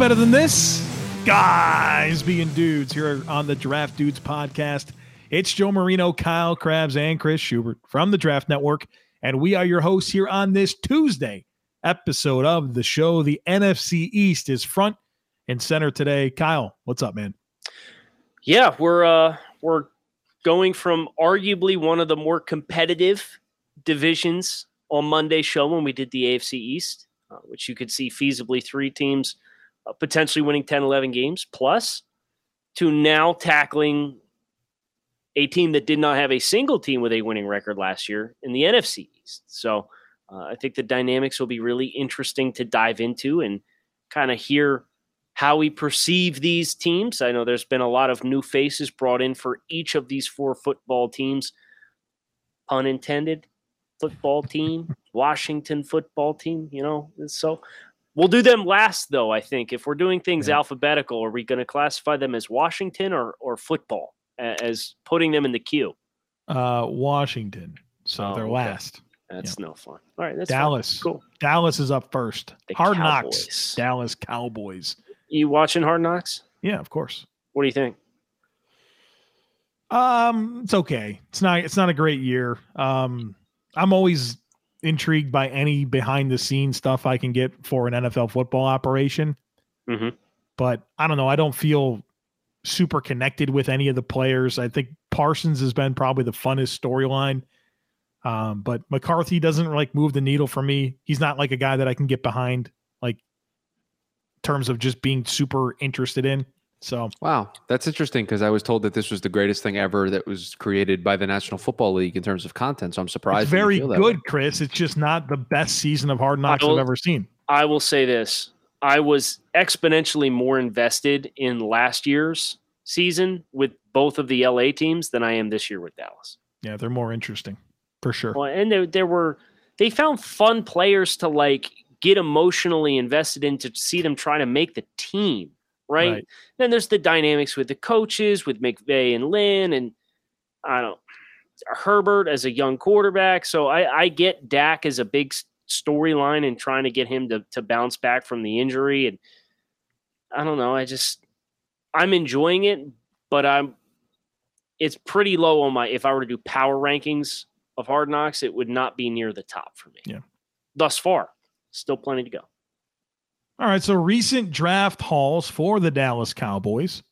better than this? Guys being dudes here on the Draft Dudes podcast. It's Joe Marino, Kyle Crabbs, and Chris Schubert from the Draft Network. And we are your hosts here on this Tuesday episode of the show. The NFC East is front and center today. Kyle, what's up, man? Yeah, we're uh we're going from arguably one of the more competitive divisions on Monday show when we did the AFC East, uh, which you could see feasibly three teams potentially winning 10, 11 games plus, to now tackling a team that did not have a single team with a winning record last year in the NFC East. So uh, I think the dynamics will be really interesting to dive into and kind of hear how we perceive these teams. I know there's been a lot of new faces brought in for each of these four football teams. Pun intended. Football team, Washington football team, you know. So we'll do them last, though. I think if we're doing things yeah. alphabetical, are we going to classify them as Washington or or football as putting them in the queue? Uh, Washington. So oh, they're okay. last. That's yeah. no fun. All right, that's Dallas. Cool. Dallas is up first. The Hard Cowboys. Knocks. Dallas Cowboys. You watching Hard Knocks? Yeah, of course. What do you think? Um, it's okay. It's not. It's not a great year. Um, I'm always intrigued by any behind the scenes stuff I can get for an NFL football operation. Mm-hmm. But I don't know. I don't feel super connected with any of the players. I think Parsons has been probably the funnest storyline. Um, but McCarthy doesn't like move the needle for me. He's not like a guy that I can get behind, like terms of just being super interested in. So wow, that's interesting because I was told that this was the greatest thing ever that was created by the National Football League in terms of content. So I'm surprised. It's very good, way. Chris. It's just not the best season of Hard Knocks will, I've ever seen. I will say this: I was exponentially more invested in last year's season with both of the LA teams than I am this year with Dallas. Yeah, they're more interesting for sure. Well, and there, there were they found fun players to like get emotionally invested in to see them try to make the team right? right? Then there's the dynamics with the coaches, with McVay and Lynn, and I don't Herbert as a young quarterback. So I, I get Dak as a big storyline and trying to get him to to bounce back from the injury. And I don't know. I just I'm enjoying it, but I'm it's pretty low on my if I were to do power rankings of hard knocks, it would not be near the top for me. Yeah. Thus far. Still plenty to go. All right, so recent draft hauls for the Dallas Cowboys.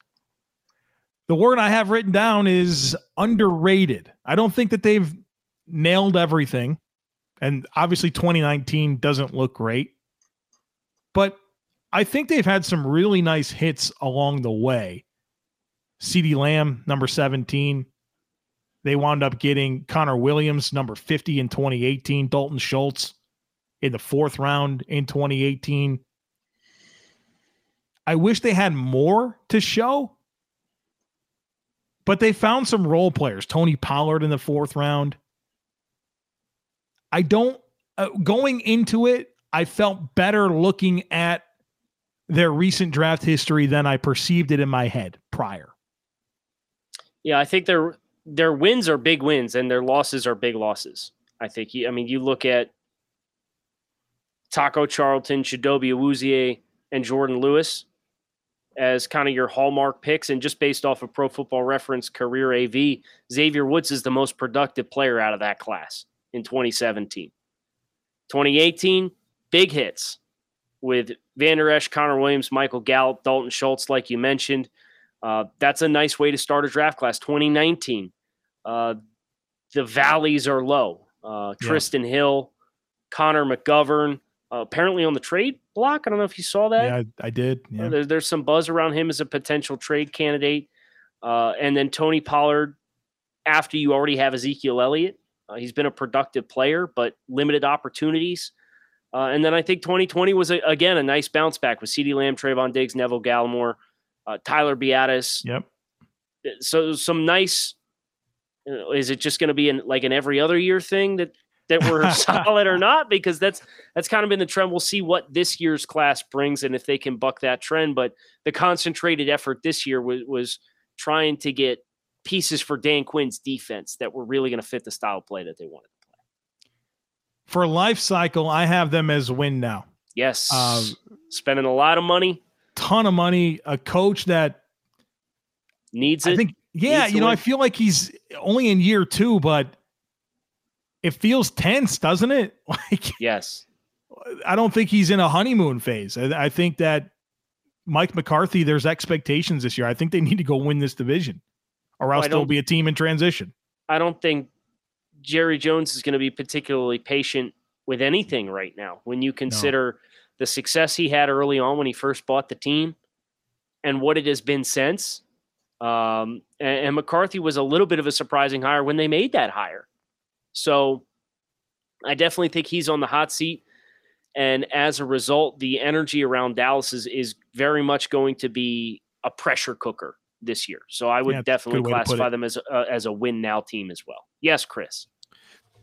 The word I have written down is underrated. I don't think that they've nailed everything. And obviously 2019 doesn't look great. But I think they've had some really nice hits along the way. CeeDee Lamb, number 17. They wound up getting Connor Williams, number 50 in 2018. Dalton Schultz in the fourth round in 2018. I wish they had more to show, but they found some role players. Tony Pollard in the fourth round. I don't, uh, going into it, I felt better looking at their recent draft history than I perceived it in my head prior. Yeah, I think their their wins are big wins and their losses are big losses. I think. I mean, you look at Taco Charlton, Chidobe Awuzie, and Jourdan Lewis as kind of your hallmark picks. And just based off of Pro Football Reference career AV, Xavier Woods is the most productive player out of that class in 2017. 2018, big hits with Vander Esch, Connor Williams, Michael Gallup, Dalton Schultz, like you mentioned. Uh, that's a nice way to start a draft class. 2019, uh, the valleys are low. Uh, Trysten yeah. Hill, Connor McGovern, uh, apparently on the trade block. I don't know if you saw that. Yeah, I, I did. Uh, yeah. There, there's some buzz around him as a potential trade candidate. Uh, and then Tony Pollard, after you already have Ezekiel Elliott, uh, he's been a productive player, but limited opportunities. Uh, and then I think 2020 was, a, again, a nice bounce back with CeeDee Lamb, Trevon Diggs, Neville Gallimore, uh, Tyler Biadasz. Yep. So some nice. Is it just going to be in like an every other year thing that that were solid or not because that's that's kind of been the trend. We'll see what this year's class brings and if they can buck that trend. But the concentrated effort this year was was trying to get pieces for Dan Quinn's defense that were really going to fit the style of play that they wanted to play. For life cycle, I have them as win now. Yes, um, spending a lot of money. ton of money, a coach that needs it. I think, yeah, you know, win. I feel like he's only in year two, but it feels tense, doesn't it? Like, yes, I don't think he's in a honeymoon phase. I, I think that Mike McCarthy, there's expectations this year. I think they need to go win this division, or else there'll be a team in transition. I don't think Jerry Jones is going to be particularly patient with anything right now. When you consider no. the success he had early on when he first bought the team, and what it has been since. Um, and, and McCarthy was a little bit of a surprising hire when they made that hire. So I definitely think he's on the hot seat. And as a result, the energy around Dallas is, is very much going to be a pressure cooker this year. So I would yeah, definitely classify them as a, uh, as a win now team as well. Yes, Chris.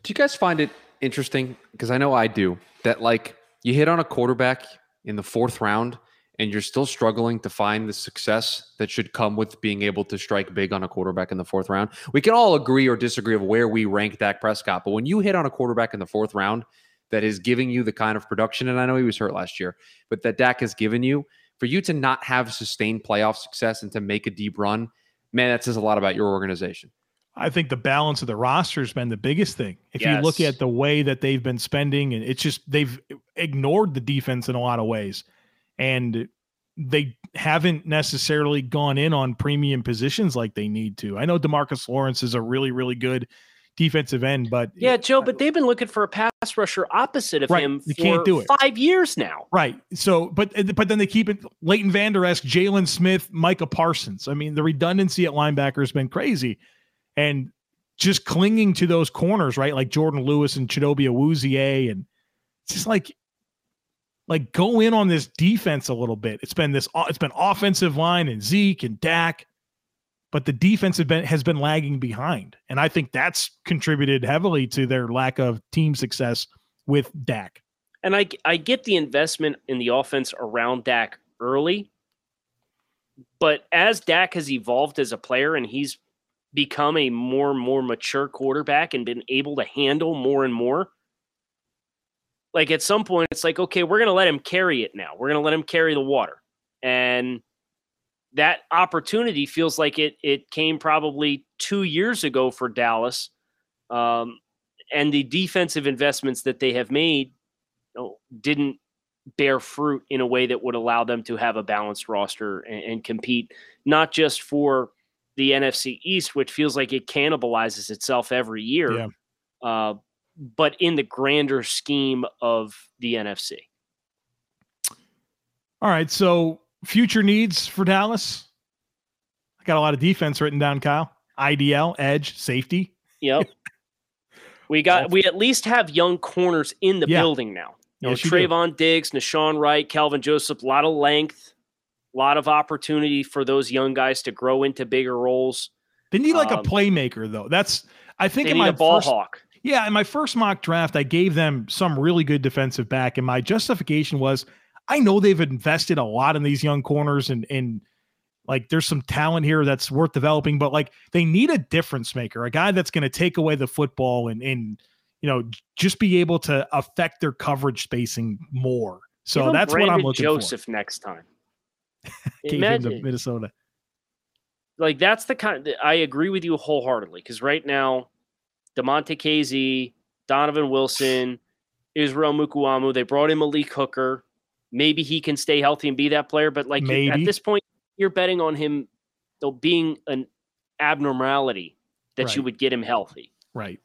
Do you guys find it interesting? Because I know I do that, like, you hit on a quarterback in the fourth round and you're still struggling to find the success that should come with being able to strike big on a quarterback in the fourth round. We can all agree or disagree of where we rank Dak Prescott, but when you hit on a quarterback in the fourth round that is giving you the kind of production, and I know he was hurt last year, but that Dak has given you, for you to not have sustained playoff success and to make a deep run, man, that says a lot about your organization. I think the balance of the roster has been the biggest thing. If yes. you look at the way that they've been spending, and it's just they've ignored the defense in a lot of ways and they haven't necessarily gone in on premium positions like they need to. I know Demarcus Lawrence is a really, really good defensive end, but yeah, Joe, but they've been looking for a pass rusher opposite of right, him you can't do it. five years now. Right. So, but but then they keep it Leighton Vander Esch, Jaylon Smith, Micah Parsons. I mean, the redundancy at linebacker has been crazy, and just clinging to those corners, right? Like Jourdan Lewis and Chidobe Awuzie, and it's just like like go in on this defense a little bit. It's been this it's been offensive line and Zeke and Dak, but the defense has been has been lagging behind. And I think that's contributed heavily to their lack of team success with Dak. And I I get the investment in the offense around Dak early, but as Dak has evolved as a player and he's become a more and more mature quarterback and been able to handle more and more, like at some point it's like okay we're going to let him carry it now. We're going to let him carry the water. And that opportunity feels like it it came probably two years ago for dallas um, and the defensive investments that they have made you know, didn't bear fruit in a way that would allow them to have a balanced roster and, and compete not just for the nfc east which feels like it cannibalizes itself every year. Yeah. uh, but in the grander scheme of the NFC. All right. So future needs for Dallas. I got a lot of defense written down, Kyle. IDL, edge, safety. Yep. we got we at least have young corners in the yeah. building now. You know, yes, you Diggs, Nahshon Wright, Kelvin Joseph, a lot of length, a lot of opportunity for those young guys to grow into bigger roles. They need like um, a playmaker, though. That's I think in my ball first, hawk. Yeah, in my first mock draft, I gave them some really good defensive back, and my justification was I know they've invested a lot in these young corners and and like there's some talent here that's worth developing, but like they need a difference maker, a guy that's going to take away the football and and you know just be able to affect their coverage spacing more. So that's Brandon what I'm looking Joseph for. Joseph next time. Imagine, Minnesota. Like that's the kind. I agree with you wholeheartedly because right now Damontae Kazee, Donovan Wilson, Israel Mukuamu. They brought in Malik Hooker. Maybe he can stay healthy and be that player. But like at this point, you're betting on him being an abnormality that right. you would get him healthy. Right.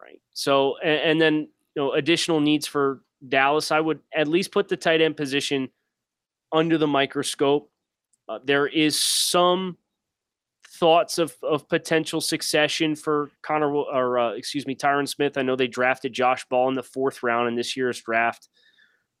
Right. So and, and then you know additional needs for Dallas. I would at least put the tight end position under the microscope. Uh, there is some thoughts of, of potential succession for Connor or uh, excuse me Tyron Smith? I know they drafted Josh Ball in the fourth round in this year's draft.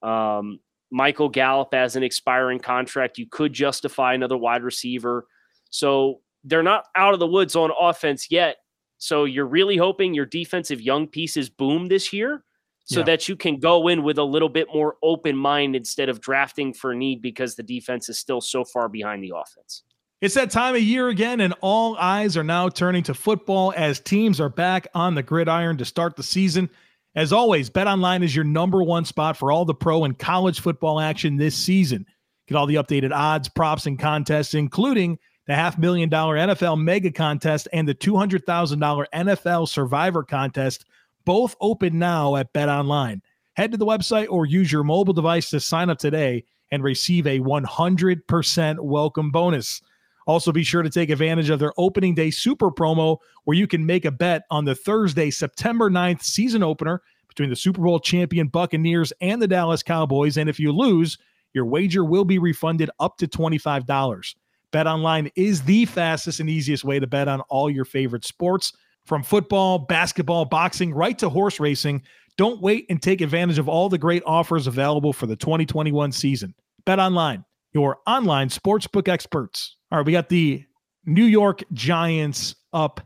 Um, Michael Gallup as an expiring contract, you could justify another wide receiver. So they're not out of the woods on offense yet. So you're really hoping your defensive young pieces boom this year so yeah. that you can go in with a little bit more open mind instead of drafting for need because the defense is still so far behind the offense. It's that time of year again, and all eyes are now turning to football as teams are back on the gridiron to start the season. As always, BetOnline is your number one spot for all the pro and college football action this season. Get all the updated odds, props, and contests, including the half million dollar NFL mega contest and the $200,000 NFL survivor contest, both open now at Bet Online. Head to the website or use your mobile device to sign up today and receive a 100% welcome bonus. Also, be sure to take advantage of their opening day super promo where you can make a bet on the Thursday, September 9th season opener between the Super Bowl champion Buccaneers and the Dallas Cowboys. And if you lose, your wager will be refunded up to $25. Bet online is the fastest and easiest way to bet on all your favorite sports from football, basketball, boxing, right to horse racing. Don't wait and take advantage of all the great offers available for the 2021 season. Bet online, your online sportsbook experts. All right, we got the New York Giants up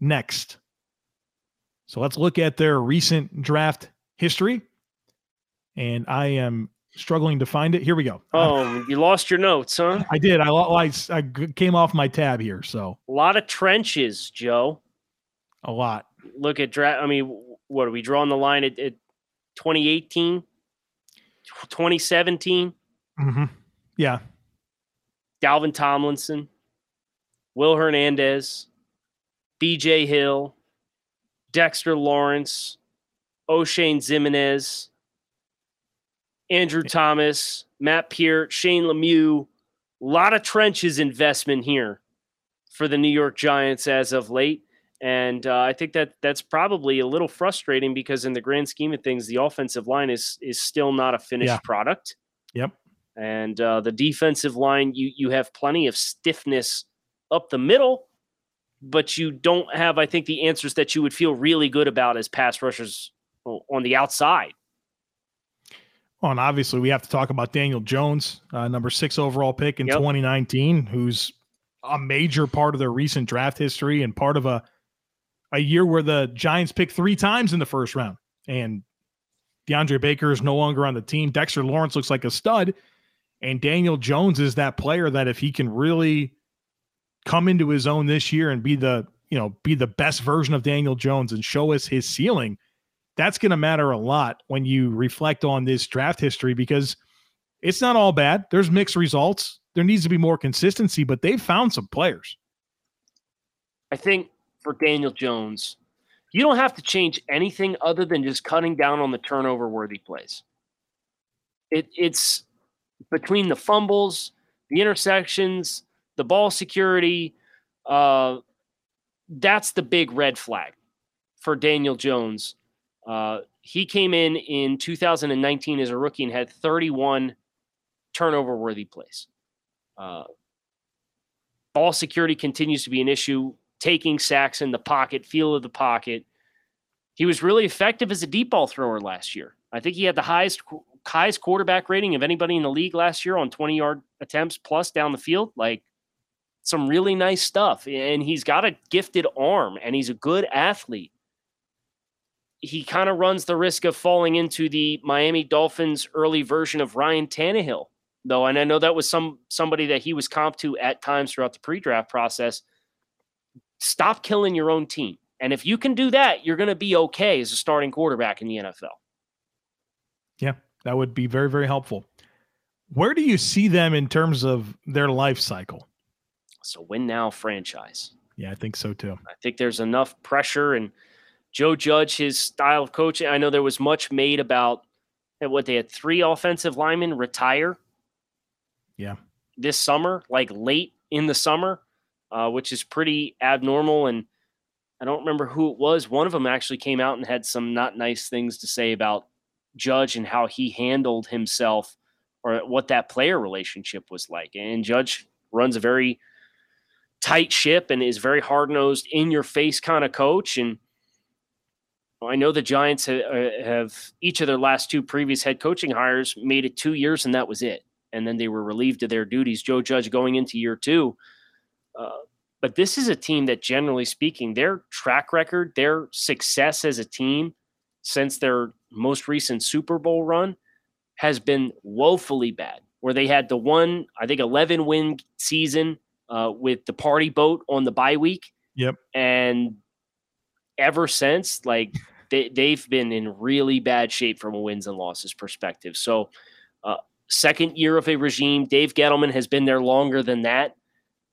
next. So let's look at their recent draft history. And I am struggling to find it. Here we go. Oh, you lost your notes, huh? I did. I, I, I came off my tab here. So a lot of trenches, Joe. A lot. Look at draft. I mean, what are we drawing the line at, at 2018, 2017? Mm-hmm. Yeah. Dalvin Tomlinson, Will Hernandez, BJ Hill, Dexter Lawrence, Oshane Ximines, Andrew Thomas, Matt Peart, Shane Lemieux. A lot of trenches investment here for the New York Giants as of late. And uh, I think that that's probably a little frustrating because, in the grand scheme of things, the offensive line is is still not a finished yeah. product. Yep. And uh, the defensive line, you you have plenty of stiffness up the middle, but you don't have, I think, the answers that you would feel really good about as pass rushers on the outside. Well, and obviously we have to talk about Daniel Jones, uh, number six overall pick in yep. 2019, who's a major part of their recent draft history and part of a a year where the Giants picked three times in the first round. And DeAndre Baker is no longer on the team. Dexter Lawrence looks like a stud. And Daniel Jones is that player that if he can really come into his own this year and be the, you know, be the best version of Daniel Jones and show us his ceiling, that's going to matter a lot when you reflect on this draft history because it's not all bad. There's mixed results. There needs to be more consistency, but they've found some players. I think for Daniel Jones, you don't have to change anything other than just cutting down on the turnover worthy plays. It, it's between the fumbles, the intersections, the ball security. Uh, that's the big red flag for Daniel Jones uh, he came in in 2019 as a rookie and had 31 turnover worthy plays. Uh, ball security continues to be an issue, taking sacks in the pocket, feel of the pocket. He was really effective as a deep ball thrower last year. I think he had the highest highest quarterback rating of anybody in the league last year on 20 yard attempts plus down the field. Like some really nice stuff. And he's got a gifted arm and he's a good athlete he kind of runs the risk of falling into the Miami Dolphins early version of Ryan Tannehill, though. And I know that was some somebody that he was comp to at times throughout the pre-draft process. Stop killing your own team. And if you can do that, you're going to be okay as a starting quarterback in the NFL. That would be very, very helpful. Where do you see them in terms of their life cycle? So win now franchise. Yeah, I think so too. I think there's enough pressure and – Joe Judge, his style of coaching. I know there was much made about what they had three offensive linemen retire. Yeah. This summer, like late in the summer, uh, which is pretty abnormal. And I don't remember who it was. One of them actually came out and had some not nice things to say about Judge and how he handled himself or what that player relationship was like. And Judge runs a very tight ship and is very hard nosed, in your face kind of coach. And I know the Giants uh, have each of their last two previous head coaching hires made it two years, and that was it. And then they were relieved of their duties. Joe Judge going into year two. Uh, but this is a team that, generally speaking, their track record, their success as a team since their most recent Super Bowl run has been woefully bad. Where they had the one, I think, 11 win season uh, with the party boat on the bye week. Yep. And ever since, like they, they've been in really bad shape from a wins and losses perspective. So uh, second year of a regime. Dave Gettleman has been there longer than that.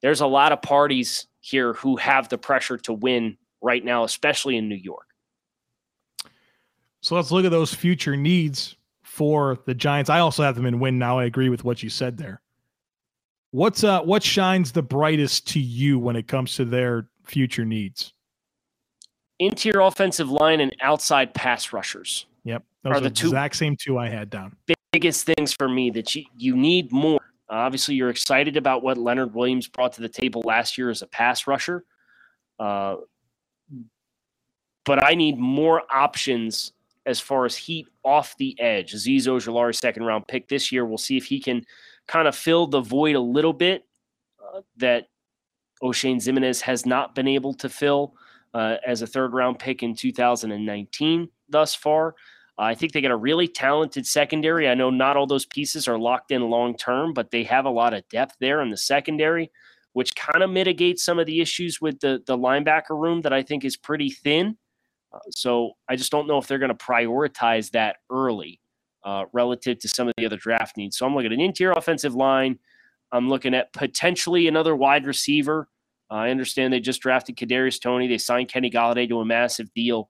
There's a lot of parties here who have the pressure to win right now, especially in New York. So let's look at those future needs for the Giants. I also have them in win now. I agree with what you said there. What's uh what shines the brightest to you when it comes to their future needs? Interior offensive line and outside pass rushers. Yep. Those are, the two exact same two I had down. Biggest things for me that you, you need more. Uh, obviously, you're excited about what Leonard Williams brought to the table last year as a pass rusher. Uh, but I need more options as far as heat off the edge. Azeez Ojulari, second round pick this year. We'll see if he can kind of fill the void a little bit uh, that Oshane Ximines has not been able to fill uh, as a third round pick in 2019 thus far. Uh, I think they got a really talented secondary. I know not all those pieces are locked in long term, but they have a lot of depth there in the secondary, which kind of mitigates some of the issues with the the linebacker room that I think is pretty thin. Uh, so I just don't know if they're going to prioritize that early uh, relative to some of the other draft needs. So I'm looking at an interior offensive line. I'm looking at potentially another wide receiver. Uh, I understand they just drafted Kadarius Toney. They signed Kenny Golladay to a massive deal.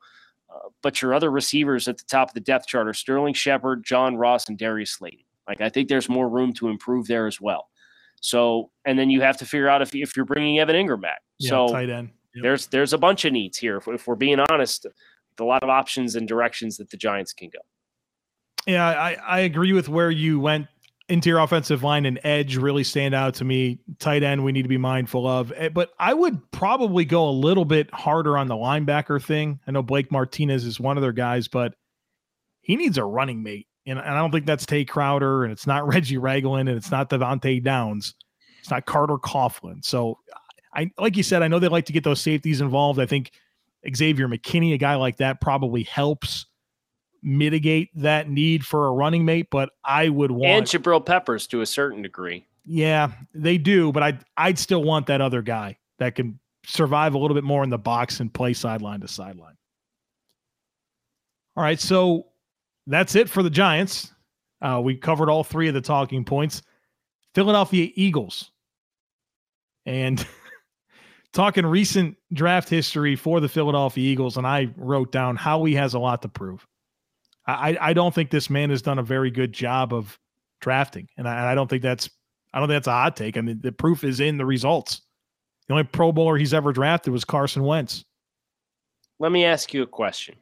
Uh, but your other receivers at the top of the depth chart are Sterling Shepard, John Ross, and Darius Slayton. Like I think there's more room to improve there as well. So, and then you have to figure out if, if you're bringing Evan Engram back. Yeah, so tight end. Yep. There's there's a bunch of needs here. If, if we're being honest, a lot of options and directions that the Giants can go. Yeah, I, I agree with where you went. Interior offensive line and edge really stand out to me. Tight end, we need to be mindful of. Eh, but I would probably go a little bit harder on the linebacker thing. I know Blake Martinez is one of their guys, but he needs a running mate. And, I don't think that's Tae Crowder, and it's not Reggie Ragland, and it's not Devante Downs. It's not Carter Coughlin. So I like you said, I know they like to get those safeties involved. I think Xavier McKinney, a guy like that, probably helps mitigate that need for a running mate. But I would want and Jabril Peppers to a certain degree. Yeah, they do, but I'd I'd still want that other guy that can survive a little bit more in the box and play sideline to sideline. All right, so that's it for the Giants. Uh, we covered all three of the talking points. Philadelphia Eagles. And talking recent draft history for the Philadelphia Eagles, and I wrote down Howie has a lot to prove. I, I don't think this man has done a very good job of drafting, and I, I don't think that's I don't think that's a hot take. I mean, the proof is in the results. The only Pro Bowler he's ever drafted was Carson Wentz. Let me ask you a question.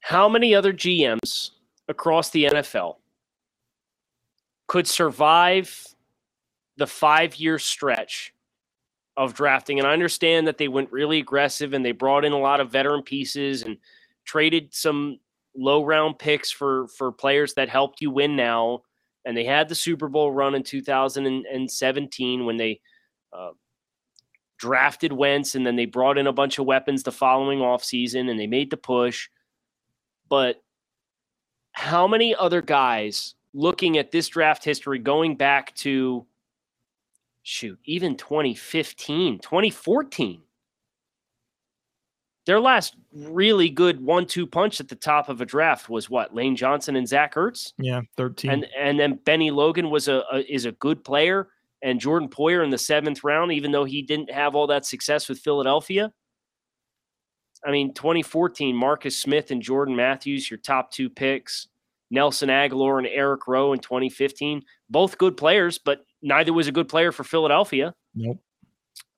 How many other GMs across the NFL could survive the five year stretch of drafting. And I understand that they went really aggressive and they brought in a lot of veteran pieces and traded some low round picks for for players that helped you win now. And they had the Super Bowl run in 2017 when they uh, drafted Wentz and then they brought in a bunch of weapons the following offseason and they made the push. But how many other guys looking at this draft history going back to shoot, even 2015, 2014. Their last really good one-two punch at the top of a draft was what Lane Johnson and Zach Ertz. Yeah, thirteen. And and then Bennie Logan was a, a is a good player, and Jordan Poyer in the seventh round, even though he didn't have all that success with Philadelphia. I mean, 2014, Marcus Smith and Jordan Matthews, your top two picks. Nelson Agholor and Eric Rowe in 2015, both good players, but neither was a good player for Philadelphia. Nope.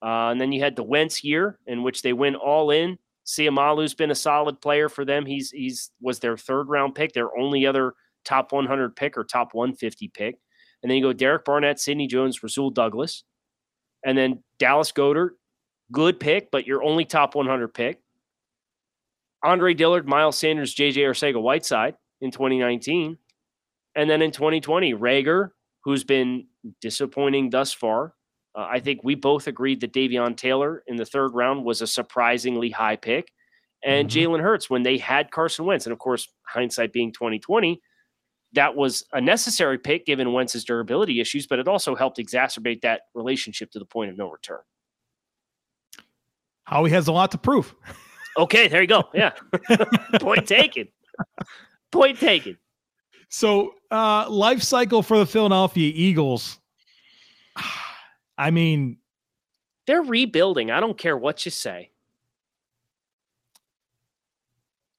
Uh, and then you had the Wentz year in which they went all in. Seumalo's been a solid player for them. He's he's was their third round pick, their only other top 100 pick or top 150 pick. And then you go Derek Barnett, Sidney Jones, Rasul Douglas, and then Dallas Goedert, good pick, but your only top 100 pick. Andre Dillard, Miles Sanders, JJ Arcega Whiteside in 2019. And then in 2020, Reagor, who's been disappointing thus far. Uh, I think we both agreed that Davion Taylor in the third round was a surprisingly high pick. And mm-hmm. Jalen Hurts, when they had Carson Wentz, and of course, hindsight being 2020, that was a necessary pick given Wentz's durability issues, but it also helped exacerbate that relationship to the point of no return. Howie has a lot to prove. okay, there you go. Yeah. point taken. Point taken. So, uh, life cycle for the Philadelphia Eagles. I mean, They're rebuilding. I don't care what you say.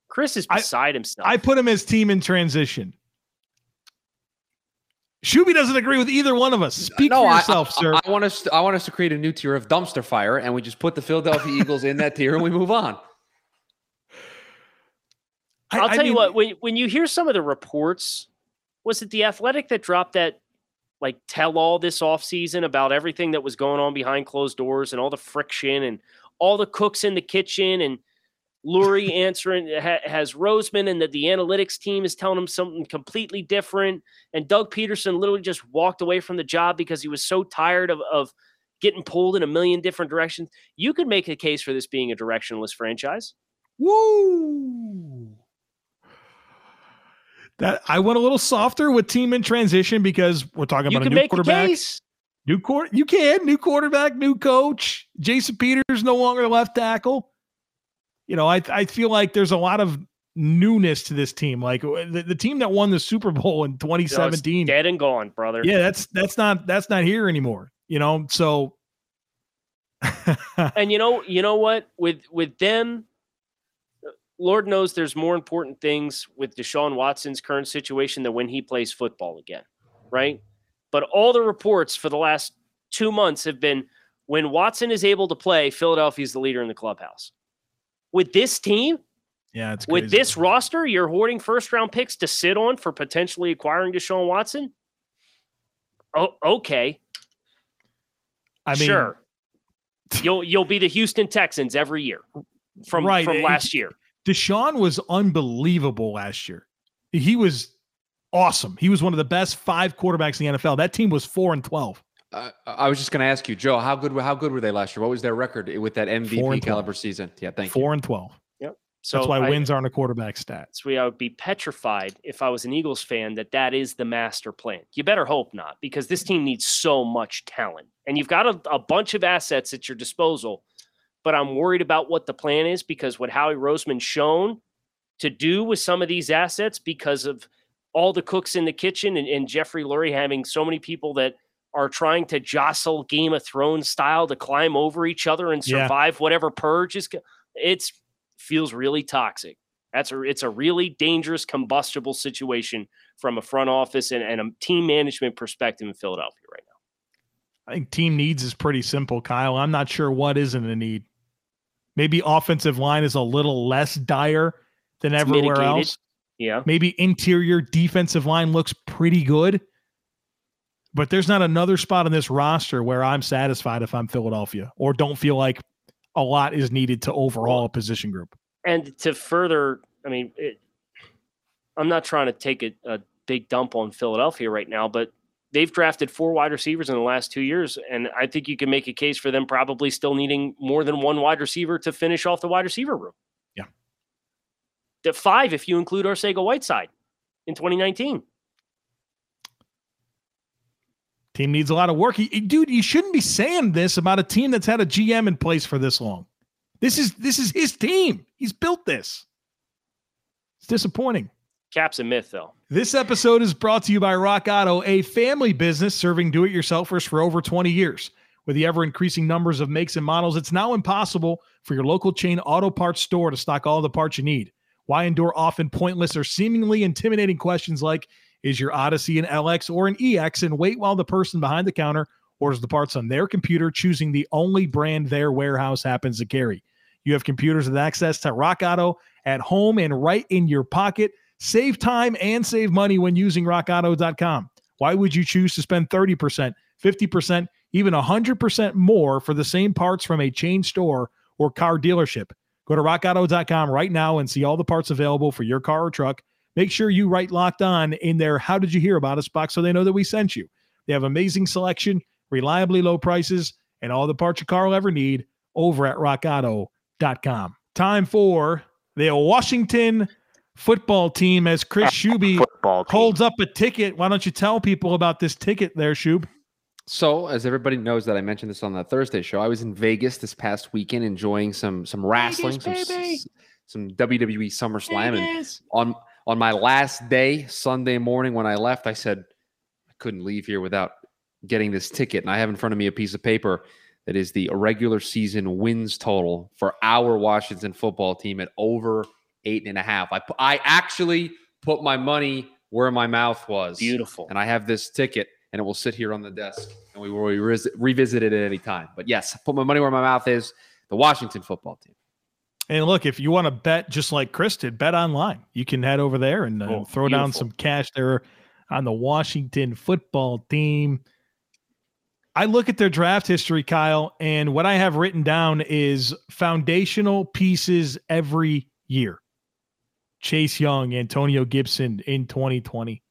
Chris is I- beside himself. I put him as team in transition. Shuby doesn't agree with either one of us. Speak for I- yourself, I, sir. I, want us. To, I want us to create a new tier of dumpster fire, and we just put the Philadelphia Eagles in that tier, and we move on. I- I'll I tell you what, when when you hear some of the reports, was it the athletic that dropped that like tell all this offseason about everything that was going on behind closed doors and all the friction and all the cooks in the kitchen and Lurie answering ha, has Roseman and that the analytics team is telling him something completely different. And Doug Pederson literally just walked away from the job because he was so tired of, of getting pulled in a million different directions. You could make a case for this being a directionless franchise. Woo! That I went a little softer with team in transition because we're talking You about a new quarterback. New court, you can new quarterback, new coach. Jason Peters no longer left tackle. You know, I I feel like there's a lot of newness to this team. Like uh, the, the team that won the Super Bowl in No, 2017. dead and gone, brother. yeah, that's that's not that's not here anymore. You know, so And you know, you know what? With with them, Lord knows there's more important things with Deshaun Watson's current situation than when he plays football again, right? But all the reports for the last two months have been when Watson is able to play, Philadelphia's the leader in the clubhouse. With this team, yeah, it's with this roster, you're hoarding first round picks to sit on for potentially acquiring Deshaun Watson. Oh, okay. I mean, sure. You'll you'll be the Houston Texans every year from Right, from last year. Deshaun was unbelievable last year. He was awesome. He was one of the best five quarterbacks in the NFL. That team was four and twelve. Uh, I was just going to ask you, Joe, how good how good were they last year? What was their record with that Four and MVP caliber season? Yeah, thank Four and twelve. So That's why I, wins aren't a quarterback stat. That's why I would be petrified if I was an Eagles fan that that is the master plan. You better hope not, because this team needs so much talent, and you've got a, a bunch of assets at your disposal. But I'm worried about what the plan is because what Howie Roseman's shown to do with some of these assets because of all the cooks in the kitchen and, and Jeffrey Lurie having so many people that are trying to jostle Game of Thrones style to climb over each other and Yeah. survive whatever purge is. It's feels really toxic. That's a it's a really dangerous combustible situation from a front office and, and a team management perspective in Philadelphia right now. I think team needs is pretty simple, Kyle. I'm not sure what isn't a need. Maybe offensive line is a little less dire than It's everywhere mitigated. else. Yeah. Maybe interior defensive line looks pretty good. But there's not another spot on this roster where I'm satisfied if I'm Philadelphia or don't feel like a lot is needed to overhaul a position group. And to further, I mean, it, I'm not trying to take a, a big dump on Philadelphia right now, but they've drafted four wide receivers in the last two years, and I think you can make a case for them probably still needing more than one wide receiver to finish off the wide receiver room. Yeah. The five, if you include Arcega Whiteside in 2019. Team needs a lot of work. Dude, you shouldn't be saying this about a team that's had a GM in place for this long. This is this is his team. He's built this. It's disappointing. Cap's a myth, though. This episode is brought to you by Rock Auto, a family business serving do it yourselfers for over 20 years. With the ever increasing numbers of makes and models, it's now impossible for your local chain auto parts store to stock all the parts you need. Why endure often pointless or seemingly intimidating questions like Is your Odyssey an LX or an EX? and wait while the person behind the counter orders the parts on their computer, choosing the only brand their warehouse happens to carry. You have computers with access to Rock Auto at home and right in your pocket. Save time and save money when using rockauto.com. Why would you choose to spend 30%, 50%, even 100% more for the same parts from a chain store or car dealership? Go to rockauto.com right now and see all the parts available for your car or truck. Make sure you write locked on in their How Did You Hear About Us box so they know that we sent you. They have amazing selection, reliably low prices, and all the parts your car will ever need over at rockauto.com. Time for the Washington football team as Chris Shuby holds up a ticket. Why don't you tell people about this ticket there, Shub? So, as everybody knows that I mentioned this on the Thursday show, I was in Vegas this past weekend enjoying some some wrestling, some, baby. s- some WWE SummerSlam, and on on my last day, Sunday morning, when I left, I said, I couldn't leave here without getting this ticket. And I have in front of me a piece of paper that is the regular season wins total for our Washington football team at over eight and a half. I, I actually put my money where my mouth was. Beautiful. And I have this ticket and it will sit here on the desk and we will re- revisit it at any time. But yes, put my money where my mouth is. The Washington football team. And look, if you want to bet just like Chris did, bet online. You can head over there and uh, oh, throw beautiful. down some cash there on the Washington football team. I look at their draft history, Kyle, and what I have written down is foundational pieces every year. Chase Young, Antonio Gibson in 2020.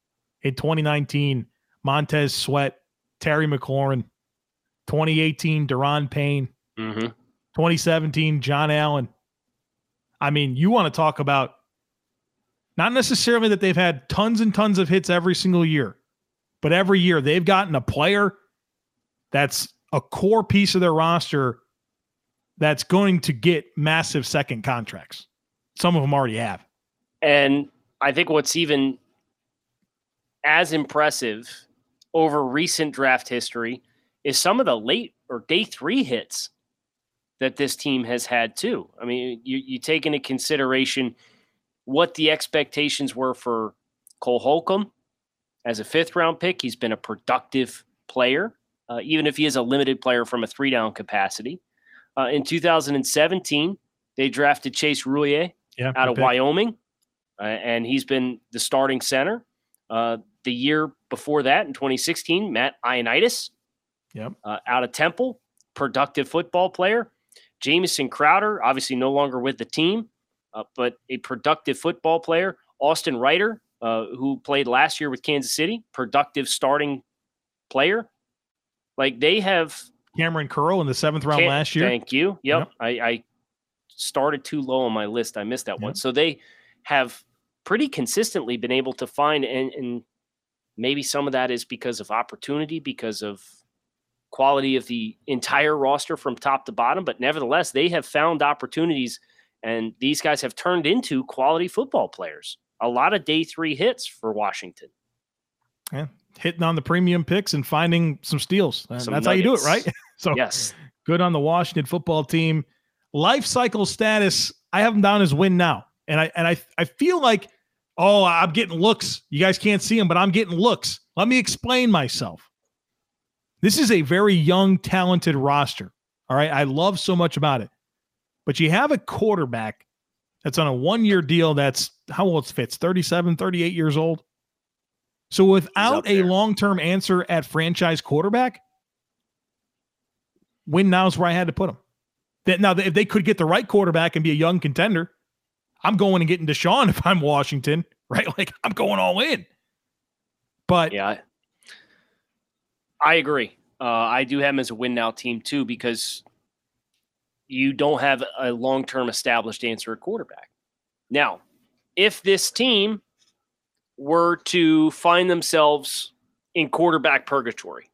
In 2019, Montez Sweat, Terry McLaurin. 2018, Daron Payne. Mm-hmm. 2017, John Allen. I mean, you want to talk about not necessarily that they've had tons and tons of hits every single year, but every year they've gotten a player that's a core piece of their roster that's going to get massive second contracts. Some of them already have. And I think what's even as impressive over recent draft history is some of the late or day three hits that this team has had too. I mean, you, you take into consideration what the expectations were for Cole Holcomb as a fifth round pick. He's been a productive player uh, even if he is a limited player from a three down capacity. Uh, in 2017, they drafted Chase Roullier yeah, out of pick. Wyoming, uh, and he's been the starting center. Uh, the year before that, in 2016, Matt Ioannidis yep. Uh, out of Temple, productive football player. Jamison Crowder, obviously no longer with the team, uh, but a productive football player. Austin Reiter, who played last year with Kansas City, productive starting player. Like they have Kamren Curl in the seventh round Cam- last year. Thank you. Yep. yep. I, I, started too low on my list. I missed that yep. one. So they have pretty consistently been able to find and, and maybe some of that is because of opportunity, because of quality of the entire roster from top to bottom. But nevertheless, they have found opportunities and these guys have turned into quality football players. A lot of day three hits for Washington. Yeah, hitting on the premium picks and finding some steals. Some that's nuggets. how you do it, right? so yes, good on the Washington football team. Life cycle status, I have them down as win now, and I and I I feel like, oh, I'm getting looks. You guys can't see them, but I'm getting looks. Let me explain myself. This is a very young, talented roster. All right, I love so much about it, but you have a quarterback that's on a one-year deal. That's how old Fitz? 37, 38 years old. So without a long term answer at franchise quarterback, win now is where I had to put them. That now if they could get the right quarterback and be a young contender, I'm going and getting Deshaun if I'm Washington, right? Like I'm going all in. But yeah, I agree. Uh, I do have him as a win now team too because you don't have a long term established answer at quarterback. Now, if this team were to find themselves in quarterback purgatory,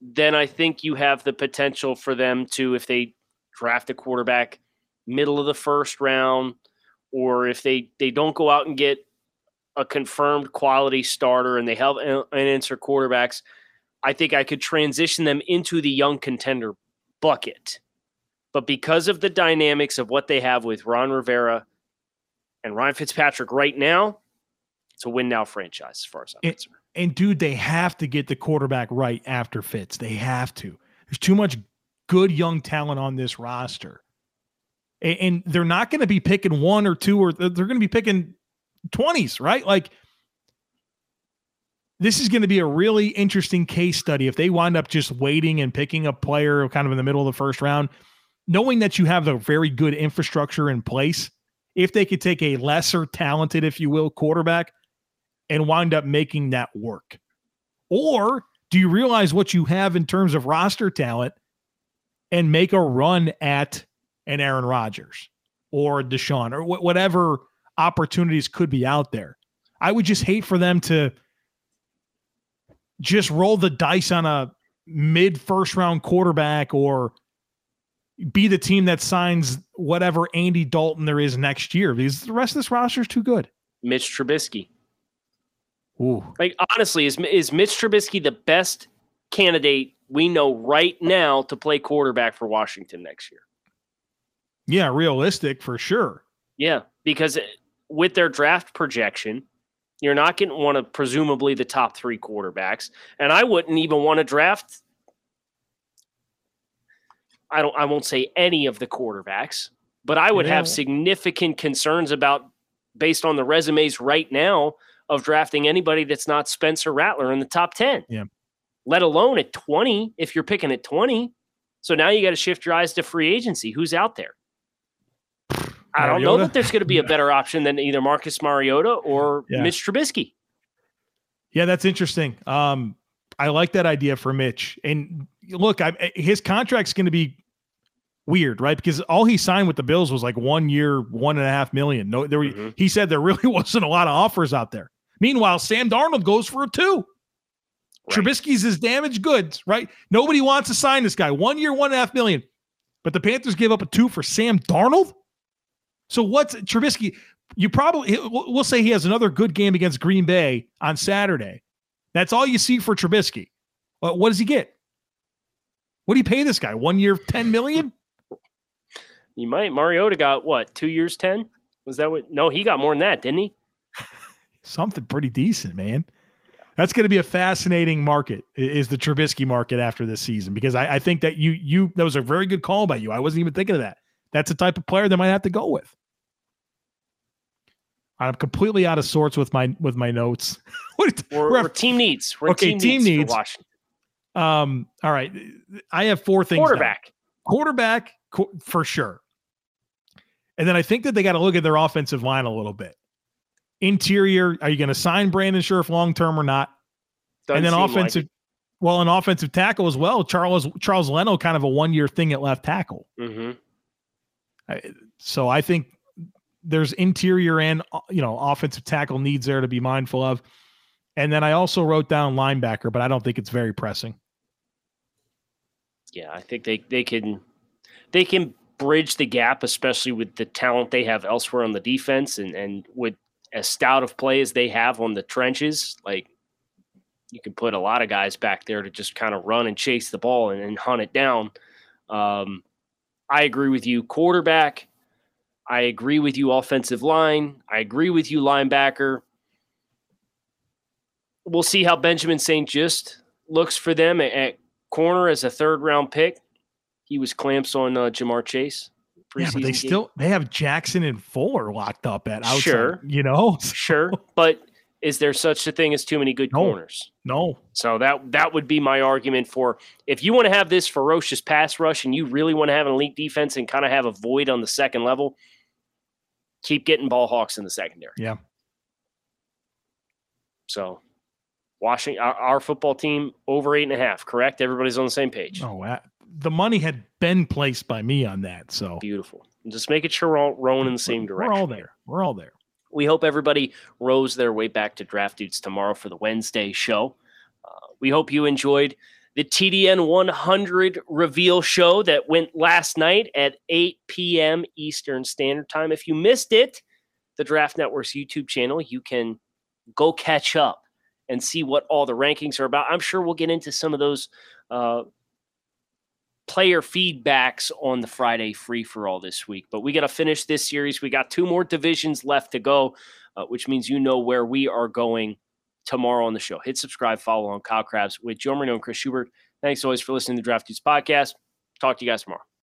then I think you have the potential for them to, if they draft a quarterback middle of the first round, or if they they don't go out and get a confirmed quality starter and they have an answer quarterbacks, I think I could transition them into the young contender bucket. But because of the dynamics of what they have with Ron Rivera and Ryan Fitzpatrick right now, it's a win now franchise as far as I'm and, concerned. And dude, they have to get the quarterback right after Fitz. They have to. There's too much good young talent on this roster. And, they're not going to be picking one or two, or they're going to be picking 20s, right? Like, this is going to be a really interesting case study if they wind up just waiting and picking a player kind of in the middle of the first round, knowing that you have a very good infrastructure in place. If they could take a lesser talented, if you will, quarterback and wind up making that work? Or do you realize what you have in terms of roster talent and make a run at an Aaron Rodgers or Deshaun or wh- whatever opportunities could be out there? I would just hate for them to just roll the dice on a mid first round quarterback or be the team that signs whatever Andy Dalton there is next year because the rest of this roster is too good. Mitch Trubisky. Ooh. Like honestly, is is Mitch Trubisky the best candidate we know right now to play quarterback for Washington next year? Yeah, realistic for sure. Yeah, because with their draft projection, you're not getting one of presumably the top three quarterbacks, and I wouldn't even want to draft. I don't. I won't say any of the quarterbacks, but I would Yeah. have significant concerns about based on the resumes right now of drafting anybody that's not Spencer Rattler in the top ten. Yeah. Let alone at twenty, if you're picking at twenty. So now you got to shift your eyes to free agency. Who's out there? I don't know that there's going to be a better option than either Marcus Mariota or Yeah. Mitch Trubisky. Yeah, that's interesting. Um, I like that idea for Mitch. And look, I, his contract's going to be weird, right? Because all he signed with the Bills was like one year, one and a half million. No, there. Mhm. He said there really wasn't a lot of offers out there. Meanwhile, Sam Darnold goes for a two. Right. Trubisky's his damaged goods, right? Nobody wants to sign this guy. One year, one and a half million. But the Panthers gave up a two for Sam Darnold. So what's Trubisky? You probably we'll say he has another good game against Green Bay on Saturday. That's all you see for Trubisky. What, what does he get? What do you pay this guy? One year, ten million? You might. Mariota got what? Two years, ten? Was that what? No, he got more than that, didn't he? Something pretty decent, man. That's going to be a fascinating market. Is the Trubisky market after this season? Because I, I think that you you that was a very good call by you. I wasn't even thinking of that. That's the type of player they might have to go with. I'm completely out of sorts with my with my notes. what, We're, we're- we're team needs. We're Okay, team, team needs, needs. Washington. um, all right. I have four things. Quarterback. quarterback qu- for sure. And then I think that they got to look at their offensive line a little bit. Interior, are you going to sign Brandon Scherff long term or not? Doesn't and then seem like offensive, well, an offensive tackle as well. Charles Charles Leno, kind of a one year thing at left tackle. Mhm. I, so I think there's interior and uh, you know offensive tackle needs there to be mindful of. And then I also wrote down linebacker, but I don't think it's very pressing. Yeah, I think they they can they can bridge the gap, especially with the talent they have elsewhere on the defense, and and with as stout of play as they have on the trenches, like you can put a lot of guys back there to just kind of run and chase the ball and, and hunt it down. Um, I agree with you, quarterback. I agree with you, offensive line. I agree with you, linebacker. We'll see how Benjamin St-Juste looks for them at, at corner as a third round pick. He was clamps on uh, Ja'Marr Chase. Yeah, but they game. still they have Jackson and Fuller locked up at outside. Sure. You know, sure, but is there such a thing as too many good No. corners? no, So that that would be my argument for if you want to have this ferocious pass rush and you really want to have an elite defense and kind of have a void on the second level, keep getting ball hawks in the secondary. Yeah. So, Washington, our, our football team over eight and a half. Correct? Everybody's on the same page. Oh, uh, the money had been placed by me on that, so Beautiful. Just making sure we're all rowing in the same direction. We're all there. We're all there. we hope everybody rows their way back to Draft Dudes tomorrow for the Wednesday show. Uh, we hope you enjoyed the TDN 100 reveal show that went last night at 8 p.m. Eastern Standard Time. If you missed it, the Draft Network's YouTube channel, you can go catch up and see what all the rankings are about. I'm sure we'll get into some of those uh, player feedbacks on the Friday free for all this week. But we got to finish this series. We got two more divisions left to go, uh, which means you know where we are going tomorrow on the show. Hit subscribe, follow on Kyle Crabbs with Joe Marino and Chris Schubert. Thanks always for listening to the Draft podcast. Talk to you guys tomorrow.